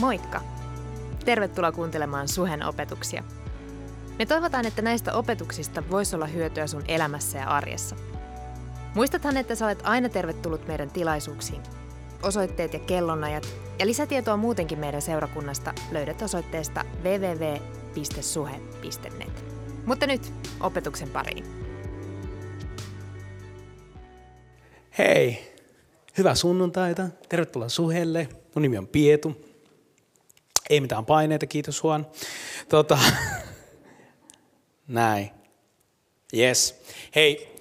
Moikka! Tervetuloa kuuntelemaan Suhen opetuksia. Me toivotaan, että näistä opetuksista voisi olla hyötyä sun elämässä ja arjessa. Muistathan, että sä olet aina tervetullut meidän tilaisuuksiin. Osoitteet ja kellonajat ja lisätietoa muutenkin meidän seurakunnasta löydät osoitteesta www.suhe.net. Mutta nyt opetuksen pariin. Hei, hyvää sunnuntaita. Tervetuloa Suhelle. Mun nimi on Pietu. Ei mitään paineita, kiitos Juan. Tota, näin. Yes. Hei,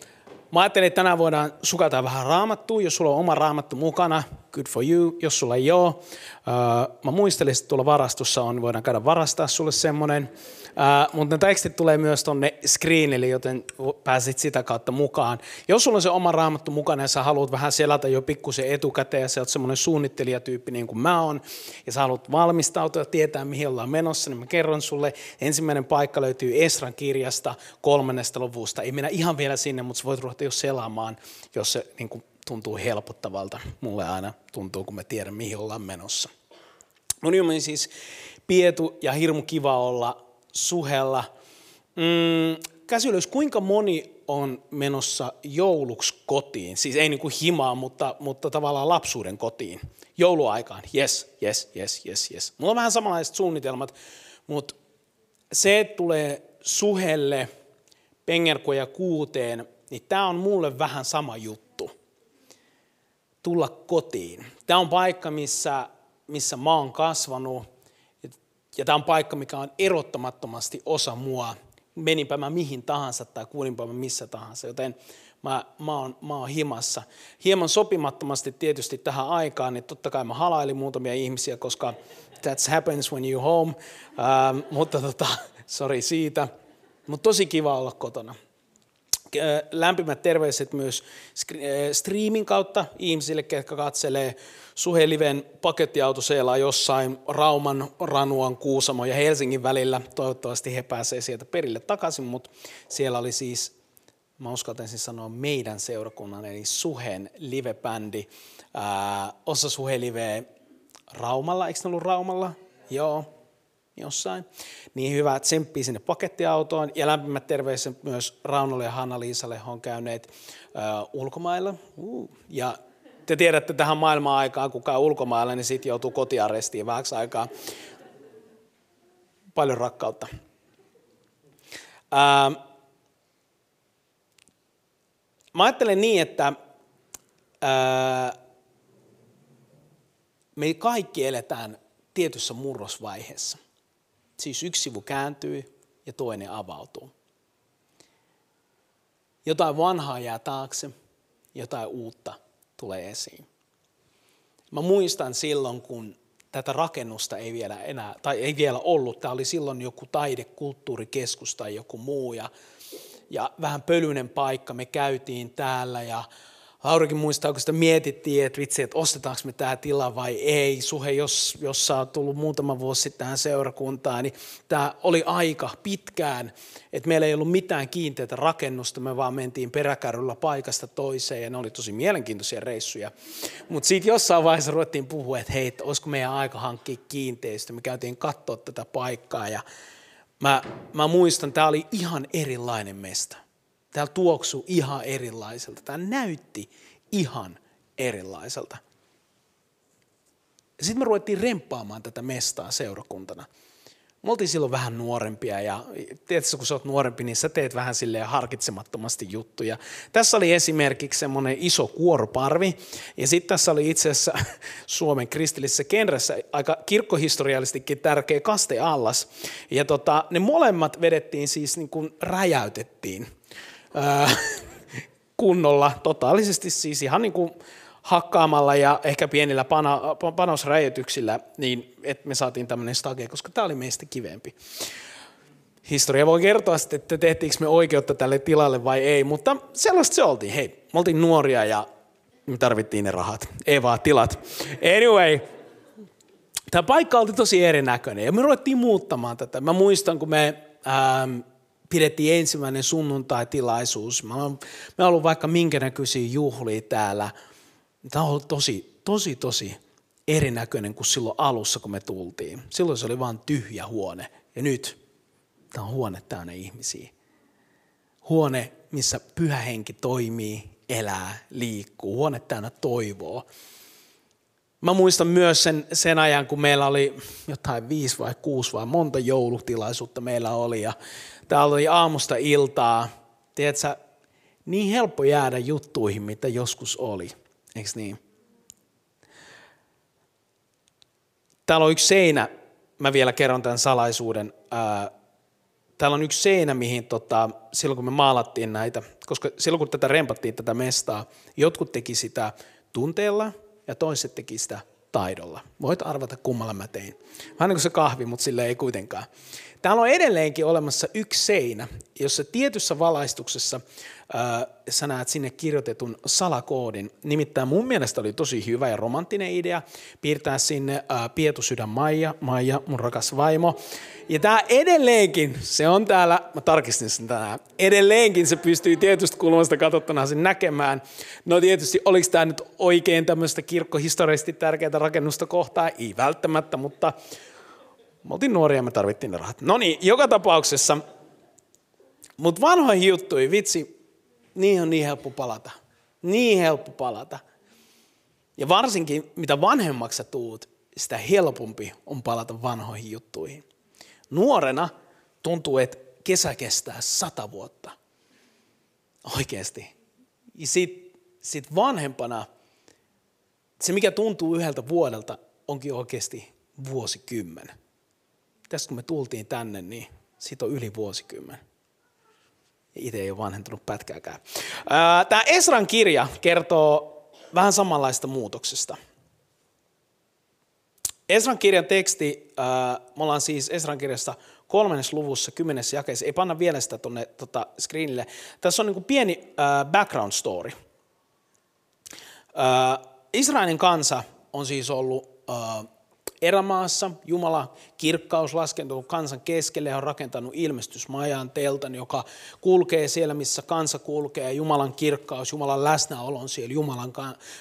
mä ajattelin, että tänään voidaan sukata vähän raamattua. Jos sulla on oma raamattu mukana, good for you. Jos sulla ei ole, uh, mä muistelin, että tuolla varastossa on, voidaan käydä varastaa sulle semmonen. Mutta ne tekstit tulee myös tonne screenille, joten pääsit sitä kautta mukaan. Jos sulla on se oma raamattu mukana ja sä haluat vähän selata jo pikkusen etukäteen ja sä oot semmoinen suunnittelijatyyppi niin kuin mä oon ja sä haluat valmistautua ja tietää mihin ollaan menossa, niin mä kerron sulle. Ensimmäinen paikka löytyy Esran kirjasta kolmannesta luvusta. Ei mennä ihan vielä sinne, mutta sä voit ruveta jo selaamaan, jos se niin kuin tuntuu helpottavalta. Mulle aina tuntuu, kun mä tiedän mihin ollaan menossa. Mun nimi on siis Pietu ja hirmu kiva olla suhella. Mm, käsilöys, kuinka moni on menossa jouluksi kotiin? Siis ei niin kuin himaa, mutta, mutta tavallaan lapsuuden kotiin. Jouluaikaan, yes, yes, yes, yes, yes. Mulla on vähän samanlaiset suunnitelmat, mutta se, tulee suhelle pengerkoja kuuteen, niin tämä on mulle vähän sama juttu. Tulla kotiin. Tämä on paikka, missä, missä mä oon kasvanut ja tämä on paikka, mikä on erottamattomasti osa mua. Meninpä mä mihin tahansa tai kuulinpä mä missä tahansa, joten mä, mä, oon, mä oon himassa. Hieman sopimattomasti tietysti tähän aikaan, niin totta kai mä halailin muutamia ihmisiä, koska that happens when you home, ähm, mutta tota, sorry siitä. Mutta tosi kiva olla kotona. Äh, lämpimät terveiset myös äh, streamin kautta ihmisille, jotka katselee Suheliven pakettiauto seilaa jossain Rauman, Ranuan, Kuusamo ja Helsingin välillä. Toivottavasti he pääsee sieltä perille takaisin, mutta siellä oli siis, mä uskaltaisin sanoa meidän seurakunnan, eli Suhen livebändi. Ää, osa Suheliveä Raumalla, eikö ne ollut Raumalla? Joo, jossain. Niin hyvä tsemppii sinne pakettiautoon ja lämpimät terveiset myös Raunolle ja Hanna-Liisalle, he on käyneet äh, ulkomailla. Uh. Ja te tiedätte tähän maailman aikaan, kun käy ulkomailla, niin sitten joutuu kotiarestiin vähäksi aikaa. Paljon rakkautta. Ää, mä ajattelen niin, että ää, me kaikki eletään tietyssä murrosvaiheessa. Siis yksi sivu kääntyy ja toinen avautuu. Jotain vanhaa jää taakse, jotain uutta tulee esiin. Mä muistan silloin, kun tätä rakennusta ei vielä enää, tai ei vielä ollut. Tämä oli silloin joku taidekulttuurikeskus tai joku muu ja, ja vähän pölyinen paikka. Me käytiin täällä ja Laurikin muistaa, kun sitä mietittiin, että vitsi, että ostetaanko me tämä tila vai ei. Suhe, jos, jos sä oot tullut muutama vuosi sitten tähän seurakuntaan, niin tämä oli aika pitkään, että meillä ei ollut mitään kiinteitä rakennusta, me vaan mentiin peräkärryllä paikasta toiseen ja ne oli tosi mielenkiintoisia reissuja. Mutta sitten jossain vaiheessa ruvettiin puhua, että hei, että olisiko meidän aika hankkia kiinteistö. Me käytiin katsoa tätä paikkaa ja mä, mä muistan, tämä oli ihan erilainen mesta. Täällä tuoksui ihan erilaiselta. Tämä näytti ihan erilaiselta. Sitten me ruvettiin remppaamaan tätä mestaa seurakuntana. Me oltiin silloin vähän nuorempia ja tietysti kun sä oot nuorempi, niin sä teet vähän silleen harkitsemattomasti juttuja. Tässä oli esimerkiksi semmoinen iso kuoroparvi ja sitten tässä oli itse asiassa Suomen kristillisessä kenressä aika kirkkohistoriallistikin tärkeä kasteallas. Ja tota, ne molemmat vedettiin siis niin kuin räjäytettiin kunnolla, totaalisesti siis ihan niin kuin hakkaamalla ja ehkä pienillä pana, niin että me saatiin tämmöinen stage, koska tämä oli meistä kivempi. Historia voi kertoa sitten, että tehtiinkö me oikeutta tälle tilalle vai ei, mutta sellaista se oltiin. Hei, me oltiin nuoria ja me tarvittiin ne rahat, ei vaan tilat. Anyway, tämä paikka oli tosi erinäköinen ja me ruvettiin muuttamaan tätä. Mä muistan, kun me ähm, pidettiin ensimmäinen sunnuntai-tilaisuus. Mä oon, me on ollut vaikka minkä näköisiä juhlia täällä. Tämä on ollut tosi, tosi, tosi erinäköinen kuin silloin alussa, kun me tultiin. Silloin se oli vain tyhjä huone. Ja nyt tämä on huone täynnä ihmisiä. Huone, missä pyhä henki toimii, elää, liikkuu. Huone täynnä toivoa. Mä muistan myös sen, sen ajan, kun meillä oli jotain viisi vai kuusi vai monta joulutilaisuutta meillä oli. Ja täällä oli aamusta iltaa. Tiedätkö, niin helppo jäädä juttuihin, mitä joskus oli. Eikö niin? Täällä on yksi seinä, mä vielä kerron tämän salaisuuden. Täällä on yksi seinä, mihin tota, silloin kun me maalattiin näitä, koska silloin kun tätä rempattiin tätä mestaa, jotkut teki sitä tunteella ja toiset teki sitä taidolla. Voit arvata kummalla mä tein. Vähän niin kuin se kahvi, mutta sille ei kuitenkaan. Täällä on edelleenkin olemassa yksi seinä, jossa tietyssä valaistuksessa äh, sä näet sinne kirjoitetun salakoodin. Nimittäin mun mielestä oli tosi hyvä ja romanttinen idea piirtää sinne äh, Pietusydän Maija, Maija, mun rakas vaimo. Ja tämä edelleenkin, se on täällä, mä tarkistin sen tänään, edelleenkin se pystyy tietystä kulmasta katsottuna sen näkemään. No tietysti, oliko tämä nyt oikein tämmöistä kirkkohistoriallisesti tärkeää rakennusta kohtaa? Ei välttämättä, mutta me oltiin nuoria me tarvittiin ne rahat. No niin, joka tapauksessa. Mutta vanhoihin juttuihin, vitsi, niin on niin helppo palata. Niin helppo palata. Ja varsinkin, mitä vanhemmaksi tuut, sitä helpompi on palata vanhoihin juttuihin. Nuorena tuntuu, että kesä kestää sata vuotta. Oikeasti. Ja sit, sit vanhempana, se mikä tuntuu yhdeltä vuodelta, onkin oikeasti vuosikymmen tässä kun me tultiin tänne, niin siitä on yli vuosikymmen. Itse ei ole vanhentunut pätkääkään. Tämä Esran kirja kertoo vähän samanlaista muutoksesta. Esran kirjan teksti, me ollaan siis Esran kirjassa kolmannes luvussa, kymmenessä jakeessa, ei panna vielä sitä tuonne tota, screenille. Tässä on niin kuin pieni background story. Israelin kansa on siis ollut erämaassa. Jumala kirkkaus laskentunut kansan keskelle ja on rakentanut ilmestysmajan teltan, joka kulkee siellä, missä kansa kulkee. Jumalan kirkkaus, Jumalan läsnäolo on siellä Jumalan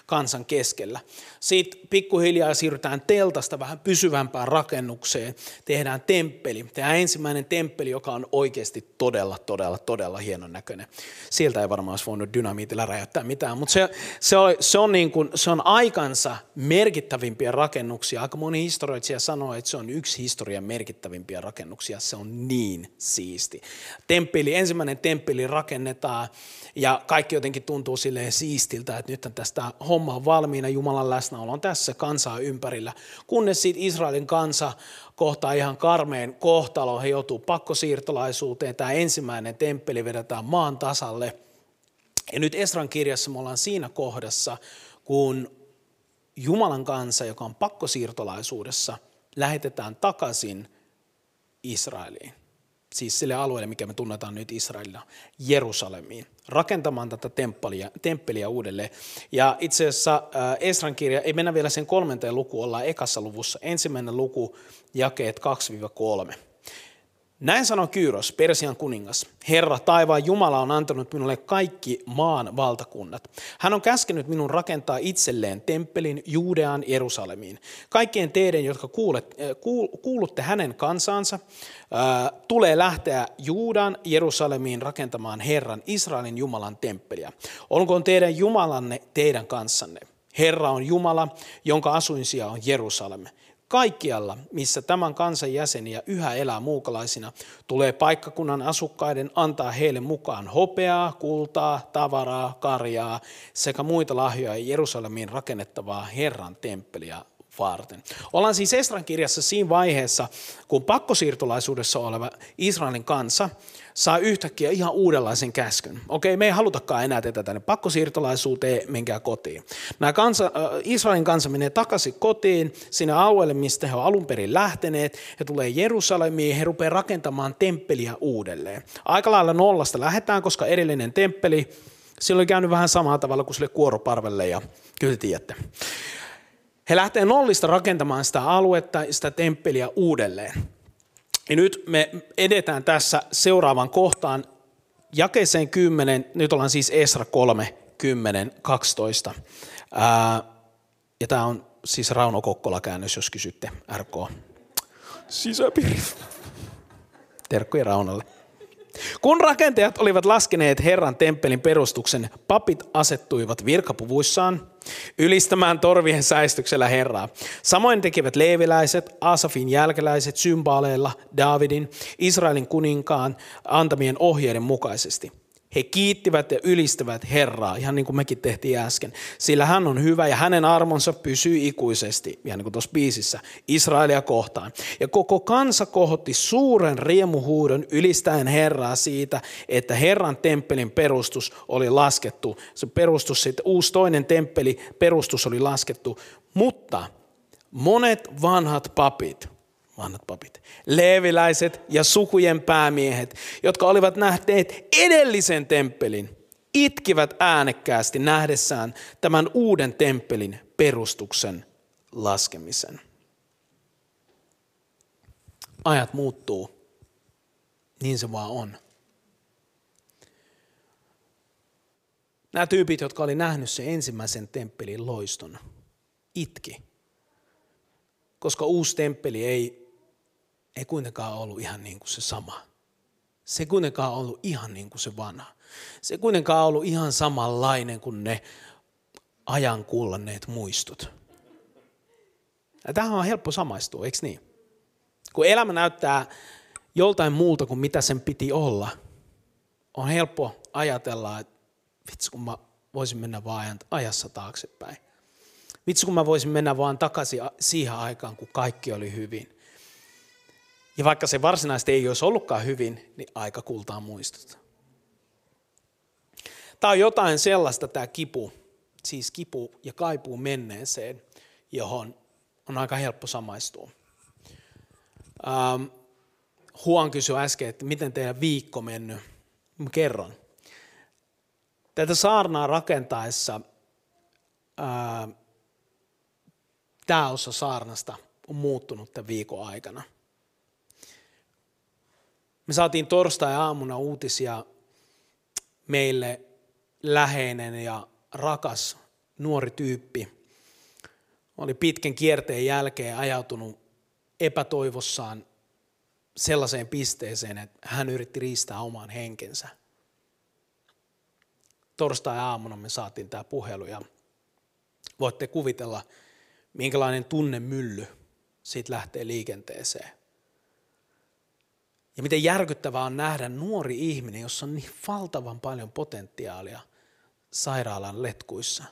kansan keskellä. Sitten pikkuhiljaa siirrytään teltasta vähän pysyvämpään rakennukseen. Tehdään temppeli. Tehdään ensimmäinen temppeli, joka on oikeasti todella, todella, todella hienon näköinen. Sieltä ei varmaan olisi voinut dynamiitilla räjäyttää mitään, mutta se, se, on, se, on niin kuin, se on aikansa merkittävimpiä rakennuksia. Aika moni historioitsija sanoo, että se on yksi historian merkittävimpiä rakennuksia. Se on niin siisti. Temppeli, ensimmäinen temppeli rakennetaan ja kaikki jotenkin tuntuu silleen siistiltä, että nyt tästä homma on valmiina, Jumalan läsnäolo on tässä kansaa ympärillä. Kunnes siitä Israelin kansa kohtaa ihan karmeen kohtalo, he joutuu pakkosiirtolaisuuteen, tämä ensimmäinen temppeli vedetään maan tasalle. Ja nyt Esran kirjassa me ollaan siinä kohdassa, kun Jumalan kansa, joka on pakkosiirtolaisuudessa, lähetetään takaisin Israeliin. Siis sille alueelle, mikä me tunnetaan nyt Israelina, Jerusalemiin, rakentamaan tätä temppeliä, temppeliä uudelleen. Ja itse asiassa äh, Esran kirja, ei mennä vielä sen kolmanteen lukuun, ollaan ekassa luvussa, ensimmäinen luku, jakeet 2-3. Näin sanoi Kyros, Persian kuningas. Herra, taivaan Jumala on antanut minulle kaikki maan valtakunnat. Hän on käskenyt minun rakentaa itselleen temppelin Juudeaan Jerusalemiin. Kaikkien teidän, jotka kuulet, äh, kuulutte hänen kansansa, äh, tulee lähteä Juudan Jerusalemiin rakentamaan Herran Israelin Jumalan temppeliä. Olkoon teidän Jumalanne teidän kanssanne. Herra on Jumala, jonka asuinsia on Jerusalem. Kaikkialla, missä tämän kansan jäseniä yhä elää muukalaisina, tulee paikkakunnan asukkaiden antaa heille mukaan hopeaa, kultaa, tavaraa, karjaa sekä muita lahjoja Jerusalemiin rakennettavaa Herran temppeliä varten. Ollaan siis Esran kirjassa siinä vaiheessa, kun pakkosiirtolaisuudessa oleva Israelin kansa saa yhtäkkiä ihan uudenlaisen käskyn. Okei, me ei halutakaan enää tätä tänne pakkosiirtolaisuuteen, menkää kotiin. Nämä kansa, äh, Israelin kansa menee takaisin kotiin, sinne alueelle, mistä he ovat alun perin lähteneet. He tulee Jerusalemiin, he rupeaa rakentamaan temppeliä uudelleen. Aika lailla nollasta lähdetään, koska edellinen temppeli, sillä oli käynyt vähän samalla tavalla kuin sille kuoroparvelle ja kyllä te tiedätte. He lähtee nollista rakentamaan sitä aluetta, sitä temppeliä uudelleen. Ja nyt me edetään tässä seuraavan kohtaan jakeeseen 10, nyt ollaan siis Esra 3, 10, 12. Ää, ja tämä on siis Rauno Kokkola käännös, jos kysytte RK. Sisäpiiri. Terkkuja Raunalle. Kun rakentajat olivat laskeneet Herran temppelin perustuksen, papit asettuivat virkapuvuissaan ylistämään torvien säistyksellä Herraa. Samoin tekivät leeviläiset, Asafin jälkeläiset symbaaleilla Davidin, Israelin kuninkaan antamien ohjeiden mukaisesti – he kiittivät ja ylistävät Herraa, ihan niin kuin mekin tehtiin äsken. Sillä hän on hyvä ja hänen armonsa pysyy ikuisesti, ihan niin kuin tuossa biisissä, Israelia kohtaan. Ja koko kansa kohotti suuren riemuhuudon ylistäen Herraa siitä, että Herran temppelin perustus oli laskettu. Se perustus, sitten uusi toinen temppeli perustus oli laskettu. Mutta monet vanhat papit, vanhat papit, leeviläiset ja sukujen päämiehet, jotka olivat nähneet edellisen temppelin, itkivät äänekkäästi nähdessään tämän uuden temppelin perustuksen laskemisen. Ajat muuttuu, niin se vaan on. Nämä tyypit, jotka oli nähnyt sen ensimmäisen temppelin loiston, itki. Koska uusi temppeli ei ei kuitenkaan ollut ihan niin kuin se sama. Se ei kuitenkaan ollut ihan niin kuin se vanha. Se ei kuitenkaan ollut ihan samanlainen kuin ne ajan kullanneet muistut. Ja tähän on helppo samaistua, eikö niin? Kun elämä näyttää joltain muulta kuin mitä sen piti olla, on helppo ajatella, että vitsi kun mä voisin mennä vaan ajassa taaksepäin. Vitsi kun mä voisin mennä vaan takaisin siihen aikaan, kun kaikki oli hyvin. Ja vaikka se varsinaisesti ei olisi ollutkaan hyvin, niin aika kultaa muistut. Tämä on jotain sellaista, tämä kipu, siis kipu ja kaipuu menneeseen, johon on aika helppo samaistua. Ähm, Huon kysyi äsken, että miten teidän viikko mennyt. Mä kerron. Tätä saarnaa rakentaessa ää, tämä osa saarnasta on muuttunut tämän viikon aikana – me saatiin torstai-aamuna uutisia meille läheinen ja rakas nuori tyyppi. Oli pitkän kierteen jälkeen ajautunut epätoivossaan sellaiseen pisteeseen, että hän yritti riistää oman henkensä. Torstai-aamuna me saatiin tämä puhelu ja voitte kuvitella, minkälainen tunnemylly siitä lähtee liikenteeseen. Ja miten järkyttävää on nähdä nuori ihminen, jossa on niin valtavan paljon potentiaalia sairaalan letkuissa.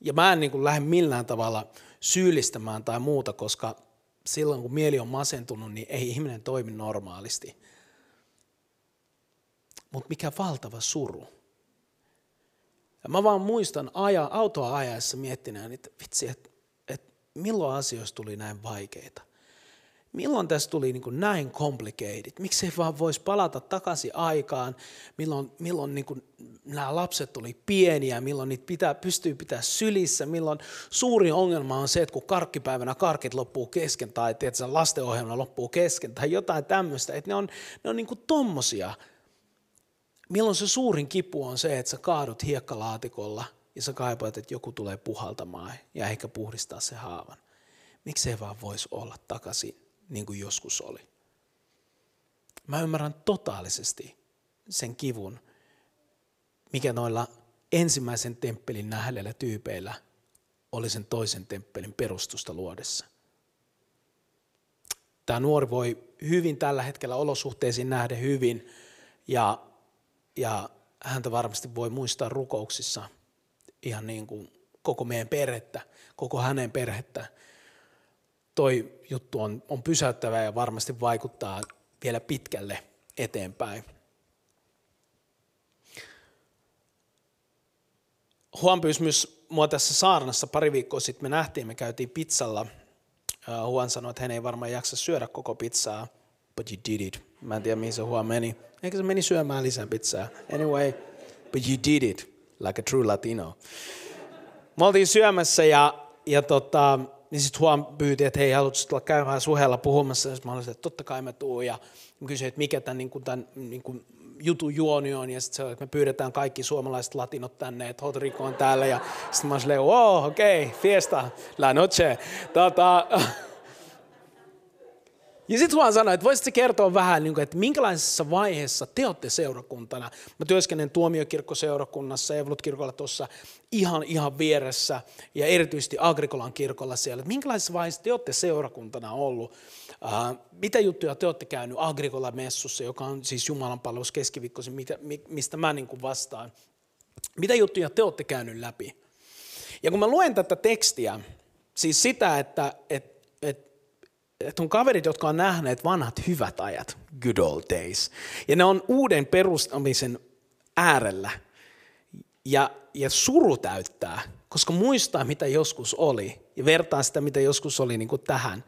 Ja mä en niin kuin lähde millään tavalla syyllistämään tai muuta, koska silloin kun mieli on masentunut, niin ei ihminen toimi normaalisti. Mutta mikä valtava suru. Ja mä vaan muistan aja, autoa ajaessa miettinään, että vitsi, että, että milloin asioista tuli näin vaikeita milloin tässä tuli niin kuin näin complicated? Ei vaan voisi palata takaisin aikaan, milloin, milloin niin kuin nämä lapset tuli pieniä, milloin niitä pitää, pystyy pitää sylissä, milloin suuri ongelma on se, että kun karkkipäivänä karkit loppuu kesken tai tiedätkö, lastenohjelma loppuu kesken tai jotain tämmöistä, että ne on, ne on niin kuin tommosia. Milloin se suurin kipu on se, että sä kaadut hiekkalaatikolla ja sä kaipaat, että joku tulee puhaltamaan ja ehkä puhdistaa se haavan. Miksei vaan voisi olla takaisin niin kuin joskus oli. Mä ymmärrän totaalisesti sen kivun, mikä noilla ensimmäisen temppelin nähdellä tyypeillä oli sen toisen temppelin perustusta luodessa. Tämä nuori voi hyvin tällä hetkellä olosuhteisiin nähdä hyvin ja, ja häntä varmasti voi muistaa rukouksissa ihan niin kuin koko meidän perhettä, koko hänen perhettä toi juttu on, on pysäyttävä ja varmasti vaikuttaa vielä pitkälle eteenpäin. Huon pyysi myös mua tässä saarnassa pari viikkoa sitten. Me nähtiin, me käytiin pizzalla. Huon sanoi, että hän ei varmaan jaksa syödä koko pizzaa, but you did it. Mä en tiedä, mihin se Huon meni. Eikä se meni syömään lisää pizzaa. Anyway, but you did it, like a true Latino. Me oltiin syömässä ja, ja tota, niin sitten Huom pyyti, että hei, haluatko tulla käymään suhella puhumassa? Ja mä olin että totta kai mä tuun. Ja mä kysyin, että mikä tämän, niin kuin, tämän niin kuin, jutu juonioon ja sitten se että me pyydetään kaikki suomalaiset latinot tänne, että Hot Rico on täällä ja sitten mä olin wow, okei, okay, fiesta, la noche. Tota, ja sitten vaan sanoin, että voisitko kertoa vähän, niin että minkälaisessa vaiheessa te olette seurakuntana. Mä työskenen tuomiokirkkoseurakunnassa, Evolut-kirkolla tuossa ihan, ihan vieressä ja erityisesti Agrikolan kirkolla siellä. Että minkälaisessa vaiheessa te olette seurakuntana ollut? Uh, mitä juttuja te olette käynyt Agrikola-messussa, joka on siis Jumalan palvelus keskiviikkoisin, mistä mä niin kuin vastaan. Mitä juttuja te olette käynyt läpi? Ja kun mä luen tätä tekstiä, siis sitä, että, että että on kaverit, jotka on nähneet vanhat hyvät ajat, good old days. Ja ne on uuden perustamisen äärellä. Ja, ja suru täyttää, koska muistaa, mitä joskus oli, ja vertaa sitä, mitä joskus oli niin kuin tähän.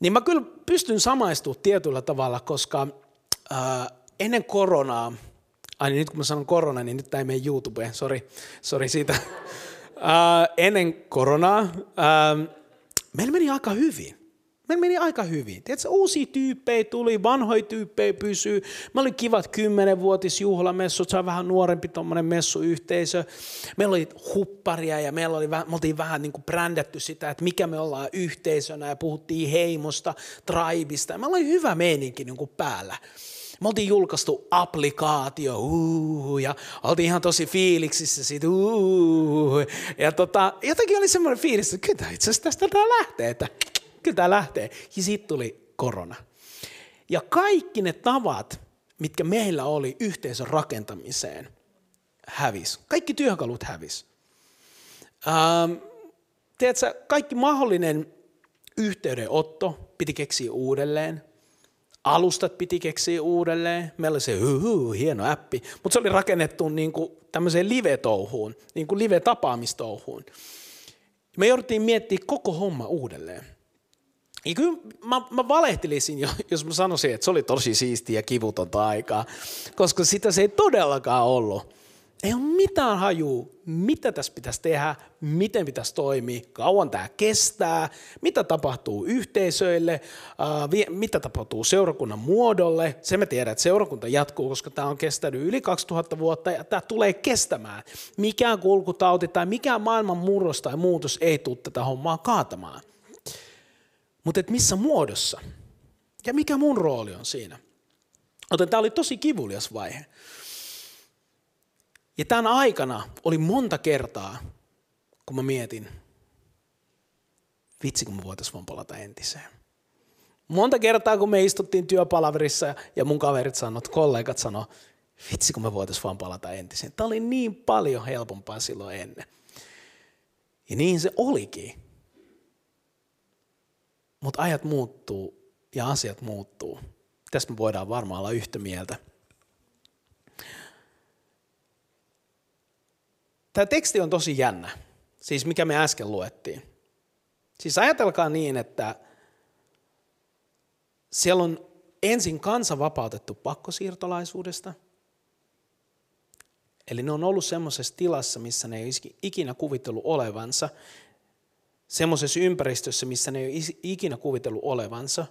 Niin mä kyllä pystyn samaistumaan tietyllä tavalla, koska äh, ennen koronaa, ai niin nyt kun mä sanon korona, niin nyt tämä ei mene YouTubeen, sori, sori siitä. äh, ennen koronaa äh, meillä meni aika hyvin. Meillä meni aika hyvin. Tiedätkö, uusia tyyppejä tuli, vanhoja tyyppejä pysyy. Mä olin kivat kymmenenvuotisjuhlamessut, se on vähän nuorempi tuommoinen messuyhteisö. Meillä oli hupparia ja meillä oli, me oltiin vähän niin kuin brändätty sitä, että mikä me ollaan yhteisönä ja puhuttiin heimosta, traibista. Meillä oli hyvä meininki niin kuin päällä. Me oltiin julkaistu applikaatio, uh, ja oltiin ihan tosi fiiliksissä siitä, uh, ja tota, jotenkin oli semmoinen fiilis, että kyllä itse asiassa tästä lähtee, että kyllä tämä lähtee. Ja sitten tuli korona. Ja kaikki ne tavat, mitkä meillä oli yhteisön rakentamiseen, hävis. Kaikki työkalut hävis. Ähm, tiedätkö, kaikki mahdollinen yhteydenotto piti keksiä uudelleen. Alustat piti keksiä uudelleen. Meillä oli se uh, hieno appi, mutta se oli rakennettu niin kuin tämmöiseen live-touhuun, niin kuin live-tapaamistouhuun. Me jouduttiin miettimään koko homma uudelleen. Ja kyllä mä, mä valehtelisin, jos mä sanoisin, että se oli tosi siistiä ja kivutonta aikaa, koska sitä se ei todellakaan ollut. Ei ole mitään hajua, mitä tässä pitäisi tehdä, miten pitäisi toimia, kauan tämä kestää, mitä tapahtuu yhteisöille, äh, mitä tapahtuu seurakunnan muodolle. Se me tiedän, että seurakunta jatkuu, koska tämä on kestänyt yli 2000 vuotta ja tämä tulee kestämään. Mikään kulkutauti tai mikään maailman murros tai muutos ei tule tätä hommaa kaatamaan. Mutta et missä muodossa? Ja mikä mun rooli on siinä? Joten tämä oli tosi kivulias vaihe. Ja tämän aikana oli monta kertaa, kun mä mietin, vitsi kun me voitaisiin vaan palata entiseen. Monta kertaa, kun me istuttiin työpalaverissa ja mun kaverit sanoivat, kollegat sanoivat, vitsi kun me voitaisiin vaan palata entiseen. Tämä oli niin paljon helpompaa silloin ennen. Ja niin se olikin. Mutta ajat muuttuu ja asiat muuttuu. Tästä me voidaan varmaan olla yhtä mieltä. Tämä teksti on tosi jännä, siis mikä me äsken luettiin. Siis ajatelkaa niin, että siellä on ensin kansa vapautettu pakkosiirtolaisuudesta. Eli ne on ollut semmoisessa tilassa, missä ne ei ikinä kuvitellut olevansa semmoisessa ympäristössä, missä ne ei ole ikinä kuvitellut olevansa,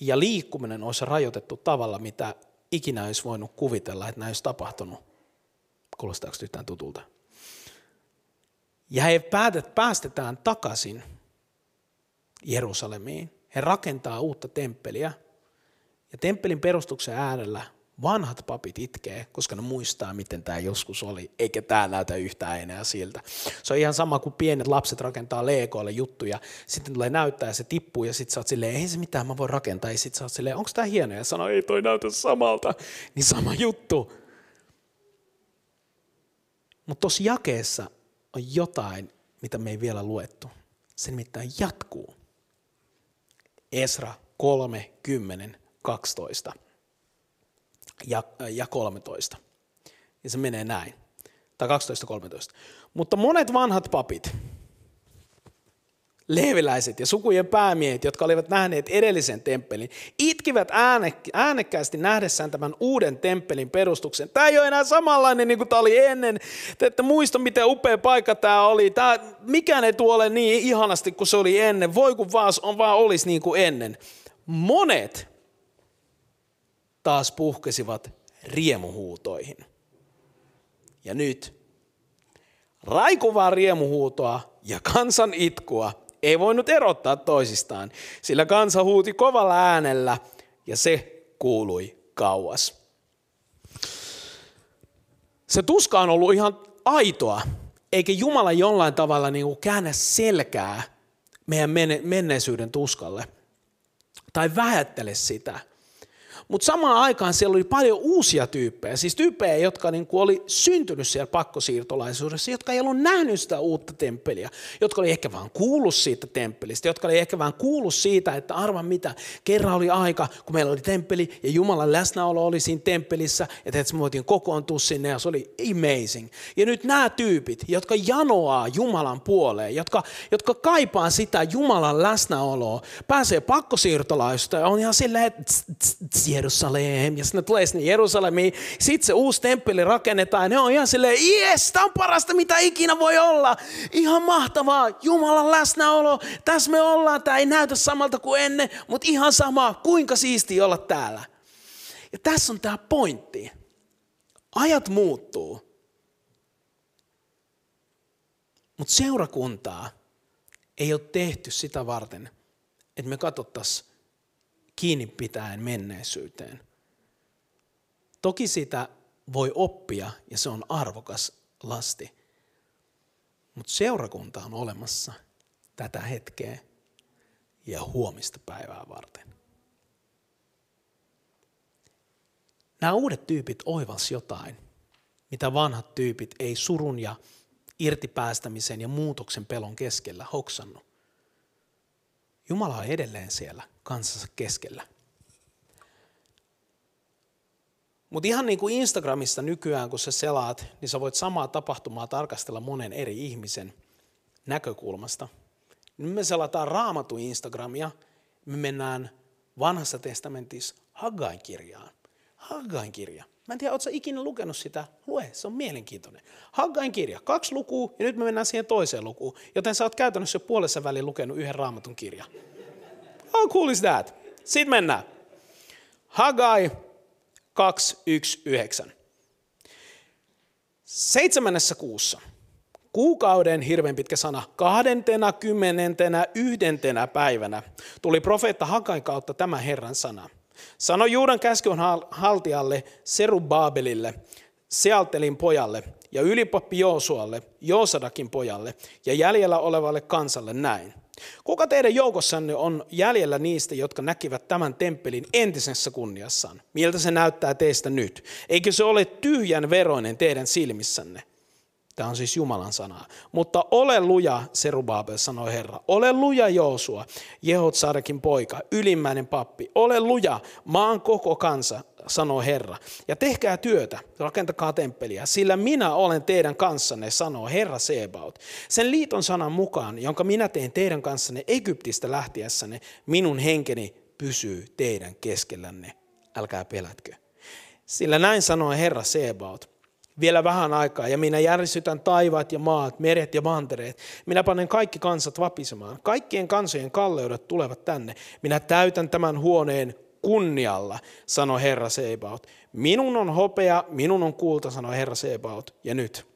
ja liikkuminen olisi rajoitettu tavalla, mitä ikinä olisi voinut kuvitella, että näin olisi tapahtunut. Kuulostaako yhtään tutulta? Ja he päätet, päästetään takaisin Jerusalemiin. He rakentaa uutta temppeliä. Ja temppelin perustuksen äärellä Vanhat papit itkee, koska ne muistaa, miten tämä joskus oli, eikä tämä näytä yhtään enää siltä. Se on ihan sama kuin pienet lapset rakentaa Legoille juttuja, sitten tulee näyttää ja se tippuu ja sitten sä oot silleen, ei se mitään, mä voin rakentaa. Ja sitten sä oot silleen, onko tämä hieno? Ja sanoo, ei toi näytä samalta. Niin sama juttu. Mutta tuossa jakeessa on jotain, mitä me ei vielä luettu. Se nimittäin jatkuu. Esra 3, 10, 12 ja, ja 13. Ja se menee näin. Tai 12-13. Mutta monet vanhat papit, leeviläiset ja sukujen päämiehet, jotka olivat nähneet edellisen temppelin, itkivät äänekkäästi nähdessään tämän uuden temppelin perustuksen. Tämä ei ole enää samanlainen niin kuin tämä oli ennen. Te ette muista, miten upea paikka tämä oli. Tämä, mikään ei tuole niin ihanasti kuin se oli ennen. Voi kun vaan, on vaan olisi niin kuin ennen. Monet taas puhkesivat riemuhuutoihin. Ja nyt raikuvaa riemuhuutoa ja kansan itkua ei voinut erottaa toisistaan, sillä kansa huuti kovalla äänellä ja se kuului kauas. Se tuska on ollut ihan aitoa, eikä Jumala jollain tavalla niin kuin käännä selkää meidän menneisyyden tuskalle tai vähättele sitä – mutta samaan aikaan siellä oli paljon uusia tyyppejä, siis tyyppejä, jotka niin kuin oli syntynyt siellä pakkosiirtolaisuudessa, jotka ei ollut nähnyt sitä uutta temppeliä, jotka oli ehkä vaan kuullut siitä temppelistä, jotka oli ehkä vaan kuullut siitä, että arva mitä, kerran oli aika, kun meillä oli temppeli ja Jumalan läsnäolo oli siinä temppelissä, että me voitiin kokoontua sinne ja se oli amazing. Ja nyt nämä tyypit, jotka janoaa Jumalan puoleen, jotka, jotka kaipaa sitä Jumalan läsnäoloa, pääsee pakkosiirtolaisuudesta ja on ihan silleen, että Jerusalem. Ja sitten tulee sinne Jerusalemiin. Sitten se uusi temppeli rakennetaan. Ne on ihan silleen, jes, tämä on parasta mitä ikinä voi olla. Ihan mahtavaa. Jumalan läsnäolo. Tässä me ollaan. Tämä ei näytä samalta kuin ennen, mutta ihan sama. Kuinka siistiä olla täällä. Ja tässä on tämä pointti. Ajat muuttuu. Mutta seurakuntaa ei ole tehty sitä varten, että me katsottaisiin kiinni pitäen menneisyyteen. Toki sitä voi oppia ja se on arvokas lasti. Mutta seurakunta on olemassa tätä hetkeä ja huomista päivää varten. Nämä uudet tyypit oivas jotain, mitä vanhat tyypit ei surun ja irtipäästämisen ja muutoksen pelon keskellä hoksannut. Jumala on edelleen siellä kansansa keskellä. Mutta ihan niin kuin Instagramista nykyään, kun sä selaat, niin sä voit samaa tapahtumaa tarkastella monen eri ihmisen näkökulmasta. Nyt me selataan raamattu Instagramia, me mennään vanhassa testamentissa Haggain kirjaan. Haggain kirja. Mä en tiedä, ootko ikinä lukenut sitä? Lue, se on mielenkiintoinen. Haggain kirja, kaksi lukua ja nyt me mennään siihen toiseen lukuun. Joten sä oot käytännössä jo puolessa väliin lukenut yhden raamatun kirjan. How cool is that? Sitten mennään. Hagai 219. Seitsemännessä kuussa, kuukauden hirveän pitkä sana, kahdentena kymmenentenä yhdentenä päivänä, tuli profeetta Hagai kautta tämä Herran sana. Sano Juudan käskyn haltijalle Serubabelille, Sealtelin pojalle ja ylipappi Joosualle, Joosadakin pojalle ja jäljellä olevalle kansalle näin. Kuka teidän joukossanne on jäljellä niistä, jotka näkivät tämän temppelin entisessä kunniassaan? Miltä se näyttää teistä nyt? Eikö se ole tyhjän veroinen teidän silmissänne? Tämä on siis Jumalan sanaa. Mutta ole luja, Serubabel sanoi Herra. Ole luja Joosua, Jehotsadakin poika, ylimmäinen pappi. Ole luja, maan koko kansa, sanoo Herra. Ja tehkää työtä, rakentakaa temppeliä, sillä minä olen teidän kanssanne, sanoo Herra Sebaot. Sen liiton sanan mukaan, jonka minä teen teidän kanssanne Egyptistä lähtiessänne, minun henkeni pysyy teidän keskellänne. Älkää pelätkö. Sillä näin sanoo Herra Sebaot. Vielä vähän aikaa ja minä järsytän taivaat ja maat, meret ja mantereet. Minä panen kaikki kansat vapisemaan. Kaikkien kansojen kalleudet tulevat tänne. Minä täytän tämän huoneen kunnialla, sanoi Herra Sebaot. Minun on hopea, minun on kulta, sanoi Herra Sebaot. Ja nyt,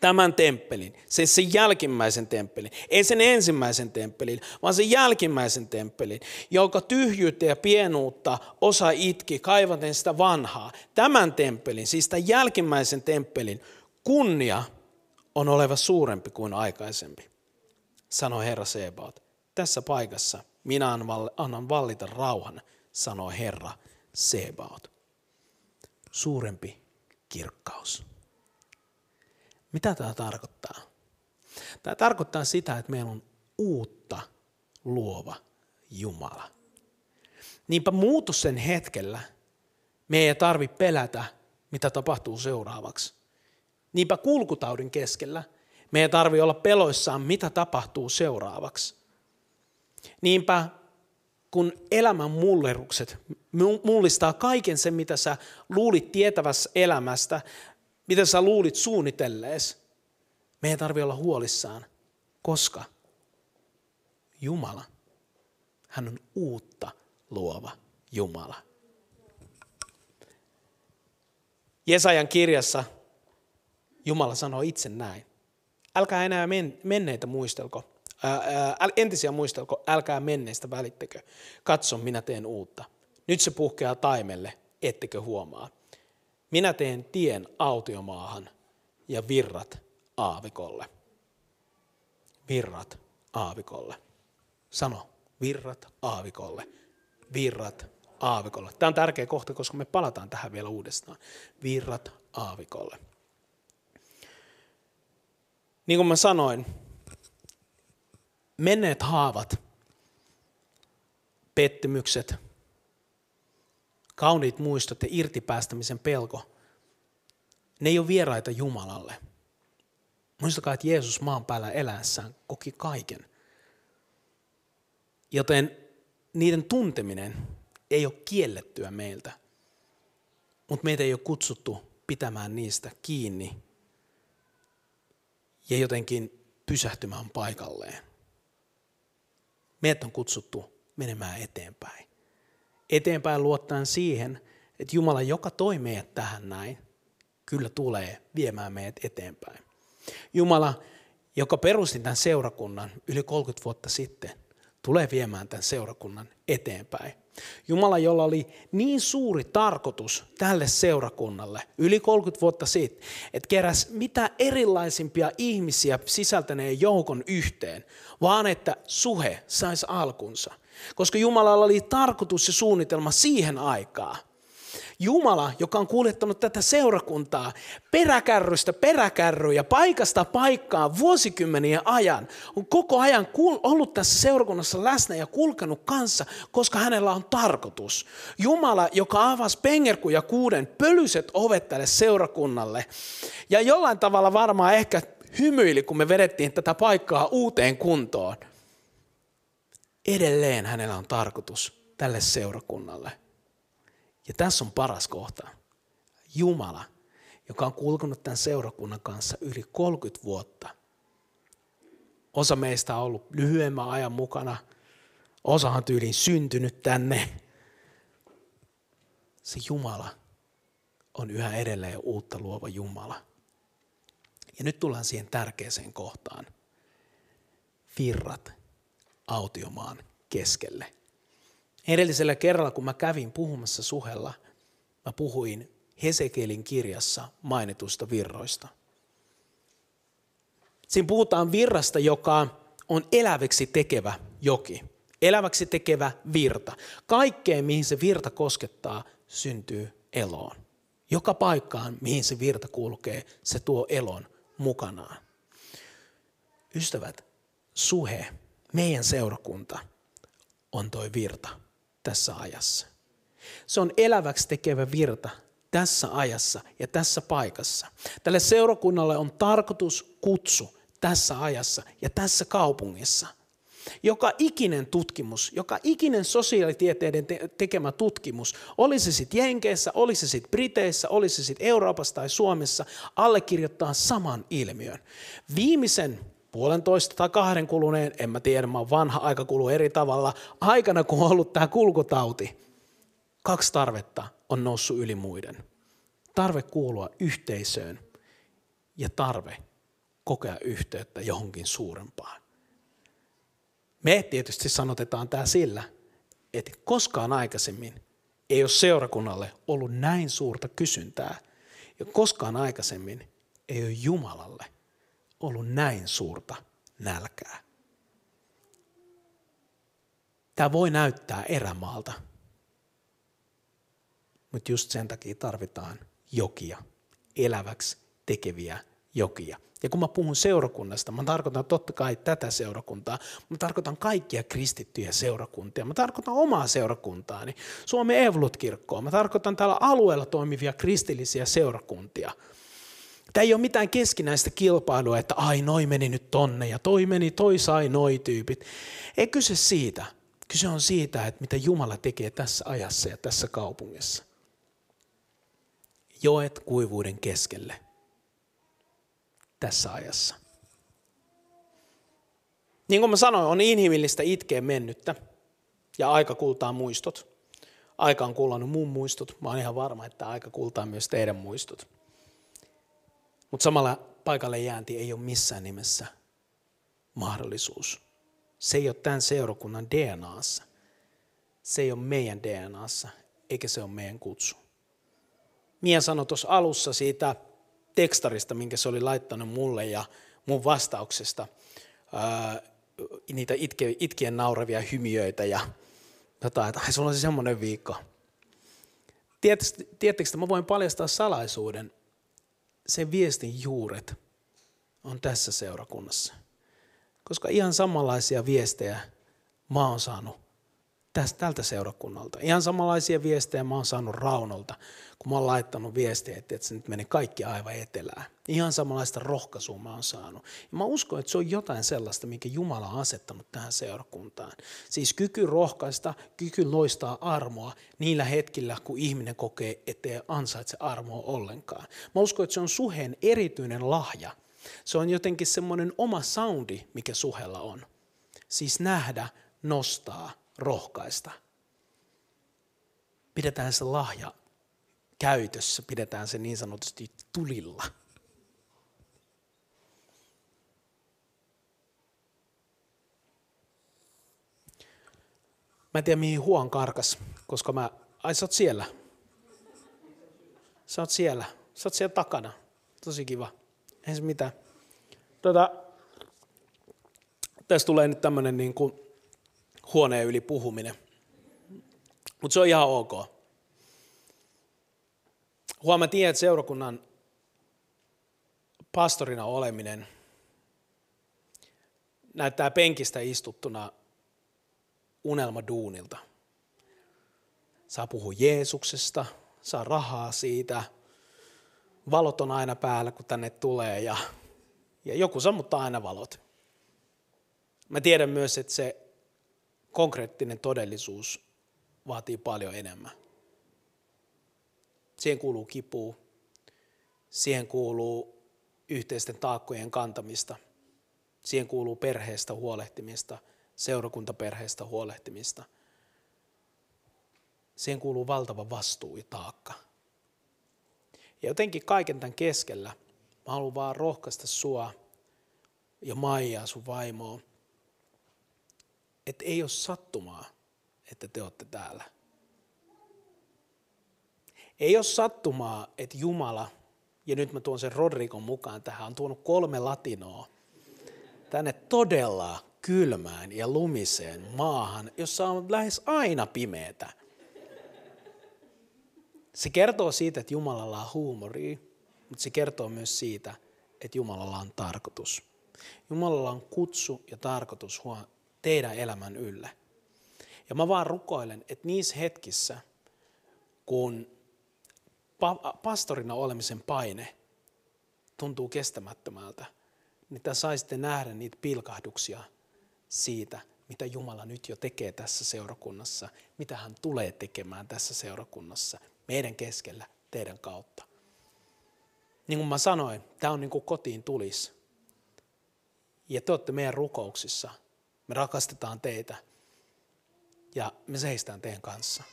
tämän temppelin, se sen jälkimmäisen temppelin, ei sen ensimmäisen temppelin, vaan sen jälkimmäisen temppelin, joka tyhjyyttä ja pienuutta osa itki kaivaten sitä vanhaa. Tämän temppelin, siis tämän jälkimmäisen temppelin kunnia on oleva suurempi kuin aikaisempi, sanoi Herra Sebaot. Tässä paikassa minä annan vallita rauhan sanoo Herra Sebaot. Suurempi kirkkaus. Mitä tämä tarkoittaa? Tämä tarkoittaa sitä, että meillä on uutta luova Jumala. Niinpä muutosen hetkellä me ei tarvitse pelätä, mitä tapahtuu seuraavaksi. Niinpä kulkutaudin keskellä me ei tarvitse olla peloissaan, mitä tapahtuu seuraavaksi. Niinpä kun elämän mullerukset mullistaa kaiken sen, mitä sä luulit tietävässä elämästä, mitä sä luulit suunnitellees, meidän ei tarvitse olla huolissaan, koska Jumala, hän on uutta luova Jumala. Jesajan kirjassa Jumala sanoo itse näin. Älkää enää men- menneitä muistelko, ää, ää, entisiä muistelko, älkää menneistä välittäkö. Katso, minä teen uutta. Nyt se puhkeaa taimelle, ettekö huomaa. Minä teen tien autiomaahan ja virrat aavikolle. Virrat aavikolle. Sano, virrat aavikolle. Virrat aavikolle. Tämä on tärkeä kohta, koska me palataan tähän vielä uudestaan. Virrat aavikolle. Niin kuin mä sanoin, menneet haavat, pettymykset, kauniit muistot ja irtipäästämisen pelko, ne ei ole vieraita Jumalalle. Muistakaa, että Jeesus maan päällä eläessään koki kaiken. Joten niiden tunteminen ei ole kiellettyä meiltä, mutta meitä ei ole kutsuttu pitämään niistä kiinni ja jotenkin pysähtymään paikalleen. Meidät on kutsuttu menemään eteenpäin. Eteenpäin luottaen siihen, että Jumala, joka toi meidät tähän näin, kyllä tulee viemään meidät eteenpäin. Jumala, joka perusti tämän seurakunnan yli 30 vuotta sitten, tulee viemään tämän seurakunnan eteenpäin. Jumala, jolla oli niin suuri tarkoitus tälle seurakunnalle yli 30 vuotta sitten, että keräs mitä erilaisimpia ihmisiä sisältäneen joukon yhteen, vaan että suhe saisi alkunsa. Koska Jumalalla oli tarkoitus ja suunnitelma siihen aikaan. Jumala, joka on kuljettanut tätä seurakuntaa peräkärrystä peräkärryjä, paikasta paikkaan vuosikymmenien ajan, on koko ajan ollut tässä seurakunnassa läsnä ja kulkenut kanssa, koska hänellä on tarkoitus. Jumala, joka avasi pengerkuja kuuden pölyset ovet tälle seurakunnalle. Ja jollain tavalla varmaan ehkä hymyili, kun me vedettiin tätä paikkaa uuteen kuntoon. Edelleen hänellä on tarkoitus tälle seurakunnalle. Ja tässä on paras kohta. Jumala, joka on kulkenut tämän seurakunnan kanssa yli 30 vuotta. Osa meistä on ollut lyhyemmän ajan mukana. Osahan tyyliin syntynyt tänne. Se Jumala on yhä edelleen uutta luova Jumala. Ja nyt tullaan siihen tärkeäseen kohtaan. Virrat autiomaan keskelle. Edellisellä kerralla, kun mä kävin puhumassa suhella, mä puhuin Hesekielin kirjassa mainitusta virroista. Siinä puhutaan virrasta, joka on eläväksi tekevä joki. Eläväksi tekevä virta. Kaikkeen, mihin se virta koskettaa, syntyy eloon. Joka paikkaan, mihin se virta kulkee, se tuo elon mukanaan. Ystävät, suhe, meidän seurakunta, on toi virta tässä ajassa. Se on eläväksi tekevä virta tässä ajassa ja tässä paikassa. Tälle seurakunnalle on tarkoitus kutsu tässä ajassa ja tässä kaupungissa. Joka ikinen tutkimus, joka ikinen sosiaalitieteiden te- tekemä tutkimus, olisi sitten Jenkeissä, olisi sitten Briteissä, olisi sitten Euroopassa tai Suomessa, allekirjoittaa saman ilmiön. Viimeisen puolentoista tai kahden kuluneen, en mä tiedä, mä vanha aika kuluu eri tavalla, aikana kun on ollut tämä kulkutauti, kaksi tarvetta on noussut yli muiden. Tarve kuulua yhteisöön ja tarve kokea yhteyttä johonkin suurempaan. Me tietysti sanotetaan tämä sillä, että koskaan aikaisemmin ei ole seurakunnalle ollut näin suurta kysyntää ja koskaan aikaisemmin ei ole Jumalalle – ollut näin suurta nälkää. Tämä voi näyttää erämaalta, mutta just sen takia tarvitaan jokia, eläväksi tekeviä jokia. Ja kun mä puhun seurakunnasta, mä tarkoitan totta kai tätä seurakuntaa, mä tarkoitan kaikkia kristittyjä seurakuntia, mä tarkoitan omaa seurakuntaani, Suomen Evolut-kirkkoa, mä tarkoitan täällä alueella toimivia kristillisiä seurakuntia – Tämä ei ole mitään keskinäistä kilpailua, että ai noi meni nyt tonne ja toi meni, toi sai noi tyypit. Ei kyse siitä. Kyse on siitä, että mitä Jumala tekee tässä ajassa ja tässä kaupungissa. Joet kuivuuden keskelle tässä ajassa. Niin kuin mä sanoin, on inhimillistä itkeä mennyttä ja aika kultaa muistot. aika on kullannut mun muistut. Mä oon ihan varma, että aika kultaa myös teidän muistut. Mutta samalla paikalle jäänti ei ole missään nimessä mahdollisuus. Se ei ole tämän seurakunnan DNAssa. Se ei ole meidän DNAssa, eikä se ole meidän kutsu. Mia sanoi tuossa alussa siitä tekstarista, minkä se oli laittanut mulle ja mun vastauksesta, ää, niitä itke, itkien nauravia hymiöitä ja jotain, että sulla on se semmoinen viikko. Tiedättekö, että mä voin paljastaa salaisuuden, sen viestin juuret on tässä seurakunnassa. Koska ihan samanlaisia viestejä mä oon saanut tästä, tältä seurakunnalta. Ihan samanlaisia viestejä mä oon saanut Raunolta, kun mä oon laittanut viestejä, että se nyt meni kaikki aivan etelään. Ihan samanlaista rohkaisua mä oon saanut. Ja mä uskon, että se on jotain sellaista, minkä Jumala on asettanut tähän seurakuntaan. Siis kyky rohkaista, kyky loistaa armoa niillä hetkillä, kun ihminen kokee, ettei ansaitse armoa ollenkaan. Mä uskon, että se on suheen erityinen lahja. Se on jotenkin semmoinen oma soundi, mikä suhella on. Siis nähdä, nostaa, rohkaista. Pidetään se lahja käytössä, pidetään se niin sanotusti tulilla. Mä en tiedä mihin Huon karkas, koska mä, ai sä oot siellä. Sä oot siellä, sä oot siellä takana. Tosi kiva. Ei se mitään. Tota, tässä tulee nyt tämmönen niin kuin huoneen yli puhuminen. Mutta se on ihan ok. Huomaa että seurakunnan pastorina oleminen näyttää penkistä istuttuna unelmaduunilta. Saa puhua Jeesuksesta, saa rahaa siitä, valot on aina päällä, kun tänne tulee ja, ja joku sammuttaa aina valot. Mä tiedän myös, että se konkreettinen todellisuus vaatii paljon enemmän. Siihen kuuluu kipu, siihen kuuluu yhteisten taakkojen kantamista, siihen kuuluu perheestä huolehtimista, seurakuntaperheestä huolehtimista. Siihen kuuluu valtava vastuu ja taakka. Ja jotenkin kaiken tämän keskellä mä haluan vaan rohkaista sua ja Maijaa, sun vaimoa, että ei ole sattumaa, että te olette täällä. Ei ole sattumaa, että Jumala, ja nyt mä tuon sen Rodrikon mukaan tähän, on tuonut kolme latinoa tänne todella kylmään ja lumiseen maahan, jossa on lähes aina pimeätä. Se kertoo siitä, että Jumalalla on huumoria, mutta se kertoo myös siitä, että Jumalalla on tarkoitus. Jumalalla on kutsu ja tarkoitus teidän elämän ylle. Ja mä vaan rukoilen, että niissä hetkissä, kun pa- pastorina olemisen paine tuntuu kestämättömältä, niin te saisitte nähdä niitä pilkahduksia siitä, mitä Jumala nyt jo tekee tässä seurakunnassa, mitä hän tulee tekemään tässä seurakunnassa, meidän keskellä, teidän kautta. Niin kuin mä sanoin, tämä on niin kuin kotiin tulis. Ja te olette meidän rukouksissa – me rakastetaan teitä ja me seistään teidän kanssa.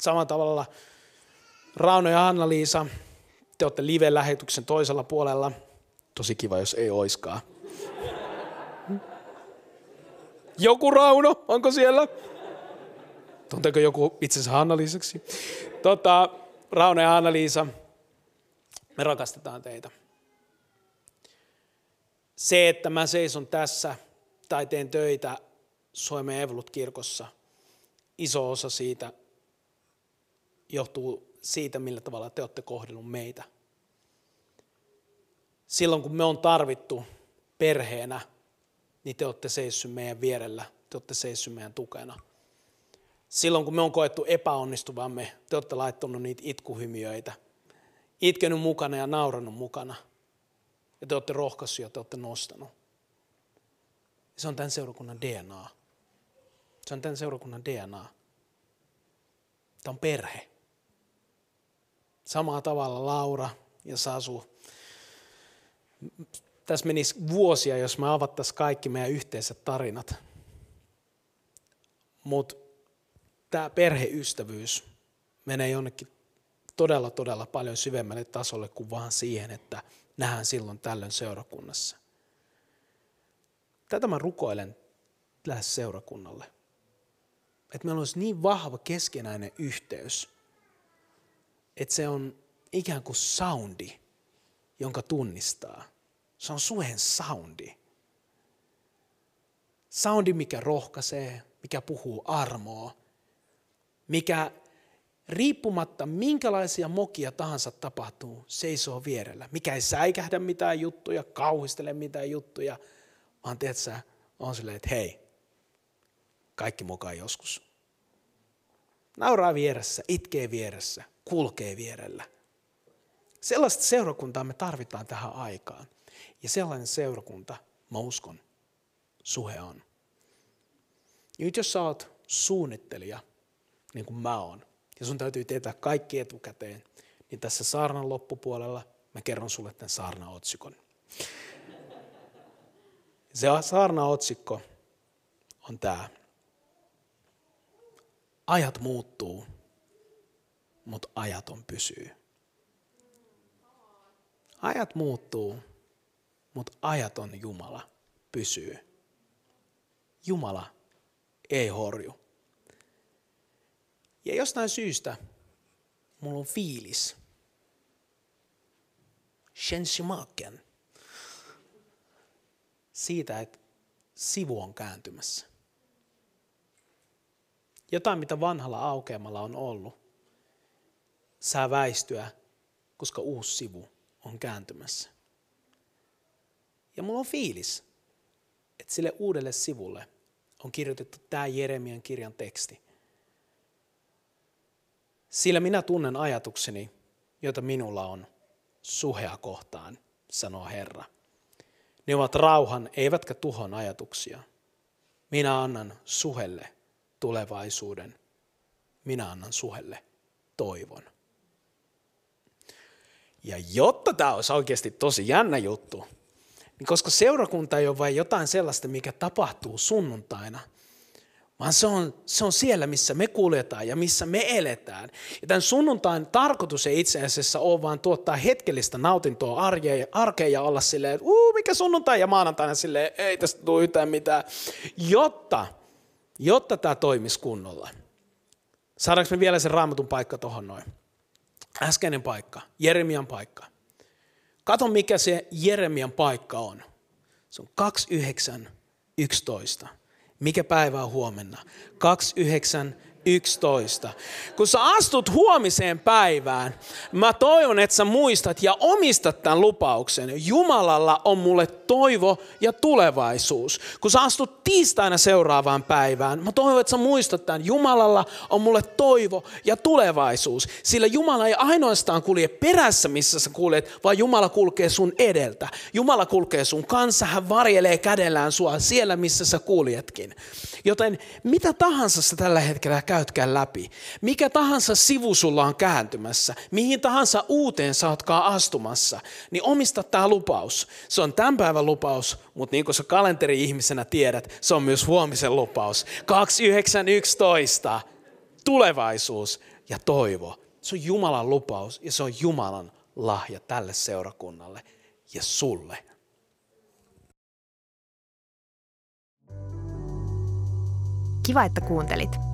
Samalla tavalla Rauno ja Anna-Liisa, te olette live-lähetyksen toisella puolella. Tosi kiva, jos ei oiskaan. Joku Rauno, onko siellä? Tunteeko joku itsensä Anna-Liisaksi? Tota, Rauno ja Anna-Liisa, me rakastetaan teitä. Se, että mä seison tässä tai teen töitä Suomen Evolut-kirkossa, iso osa siitä johtuu siitä, millä tavalla te olette kohdellut meitä. Silloin kun me on tarvittu perheenä, niin te olette seissyt meidän vierellä, te olette seissyt meidän tukena. Silloin kun me on koettu epäonnistuvamme, te olette laittanut niitä itkuhymiöitä, itkenyt mukana ja nauranut mukana. Ja te olette rohkaissut ja te olette nostanut. Se on tämän seurakunnan DNA. Se on tämän seurakunnan DNA. Tämä on perhe. Samalla tavalla Laura ja Sasu. Tässä menisi vuosia, jos me avattaisiin kaikki meidän yhteiset tarinat. Mutta tämä perheystävyys menee jonnekin todella, todella paljon syvemmälle tasolle kuin vaan siihen, että nähdään silloin tällöin seurakunnassa. Tätä mä rukoilen lähes seurakunnalle. Että meillä olisi niin vahva keskenäinen yhteys, että se on ikään kuin soundi, jonka tunnistaa. Se on suhen soundi. Soundi, mikä rohkaisee, mikä puhuu armoa, mikä riippumatta minkälaisia mokia tahansa tapahtuu, seisoo vierellä. Mikä ei säikähdä mitään juttuja, kauhistele mitään juttuja, vaan teet sä, on silleen, että hei, kaikki mukaan joskus. Nauraa vieressä, itkee vieressä, kulkee vierellä. Sellaista seurakuntaa me tarvitaan tähän aikaan. Ja sellainen seurakunta, mä uskon, suhe on. Ja nyt jos sä oot suunnittelija, niin kuin mä oon, ja sun täytyy tietää kaikki etukäteen, niin tässä saarnan loppupuolella mä kerron sulle tämän saarnaotsikon. Se saarnaotsikko on tämä. Ajat muuttuu, mutta ajaton pysyy. Ajat muuttuu, mutta ajaton Jumala pysyy. Jumala ei horju. Ja jostain syystä mulla on fiilis. Shensimaken. Siitä, että sivu on kääntymässä. Jotain, mitä vanhalla aukeamalla on ollut, saa väistyä, koska uusi sivu on kääntymässä. Ja mulla on fiilis, että sille uudelle sivulle on kirjoitettu tämä Jeremian kirjan teksti. Sillä minä tunnen ajatukseni, joita minulla on suhea kohtaan, sanoo Herra. Ne ovat rauhan, eivätkä tuhon ajatuksia. Minä annan suhelle tulevaisuuden. Minä annan suhelle toivon. Ja jotta tämä olisi oikeasti tosi jännä juttu, niin koska seurakunta ei ole vain jotain sellaista, mikä tapahtuu sunnuntaina, vaan se on, se on siellä, missä me kuljetaan ja missä me eletään. Ja tämän sunnuntain tarkoitus ei itse asiassa ole vaan tuottaa hetkellistä nautintoa arkeen, arkeen ja olla silleen, että uu, mikä sunnuntai ja maanantaina silleen, ei tästä tule yhtään mitään, jotta, jotta tämä toimisi kunnolla. Saadaanko me vielä sen raamatun paikka tuohon noin? Äskeinen paikka, Jeremian paikka. Kato mikä se Jeremian paikka on. Se on 2911. Mikä päivä on huomenna? 29 11. Kun sä astut huomiseen päivään, mä toivon, että sä muistat ja omistat tämän lupauksen. Jumalalla on mulle toivo ja tulevaisuus. Kun sä astut tiistaina seuraavaan päivään, mä toivon, että sä muistat tämän. Jumalalla on mulle toivo ja tulevaisuus. Sillä Jumala ei ainoastaan kulje perässä, missä sä kuljet, vaan Jumala kulkee sun edeltä. Jumala kulkee sun kanssa, hän varjelee kädellään sua siellä, missä sä kuljetkin. Joten mitä tahansa sä tällä hetkellä käytkään läpi. Mikä tahansa sivu sulla on kääntymässä, mihin tahansa uuteen sä ootkaan astumassa, niin omista tämä lupaus. Se on tämän päivän lupaus, mutta niin kuin sä kalenteri-ihmisenä tiedät, se on myös huomisen lupaus. 2911, tulevaisuus ja toivo. Se on Jumalan lupaus ja se on Jumalan lahja tälle seurakunnalle ja sulle. Kiva, että kuuntelit.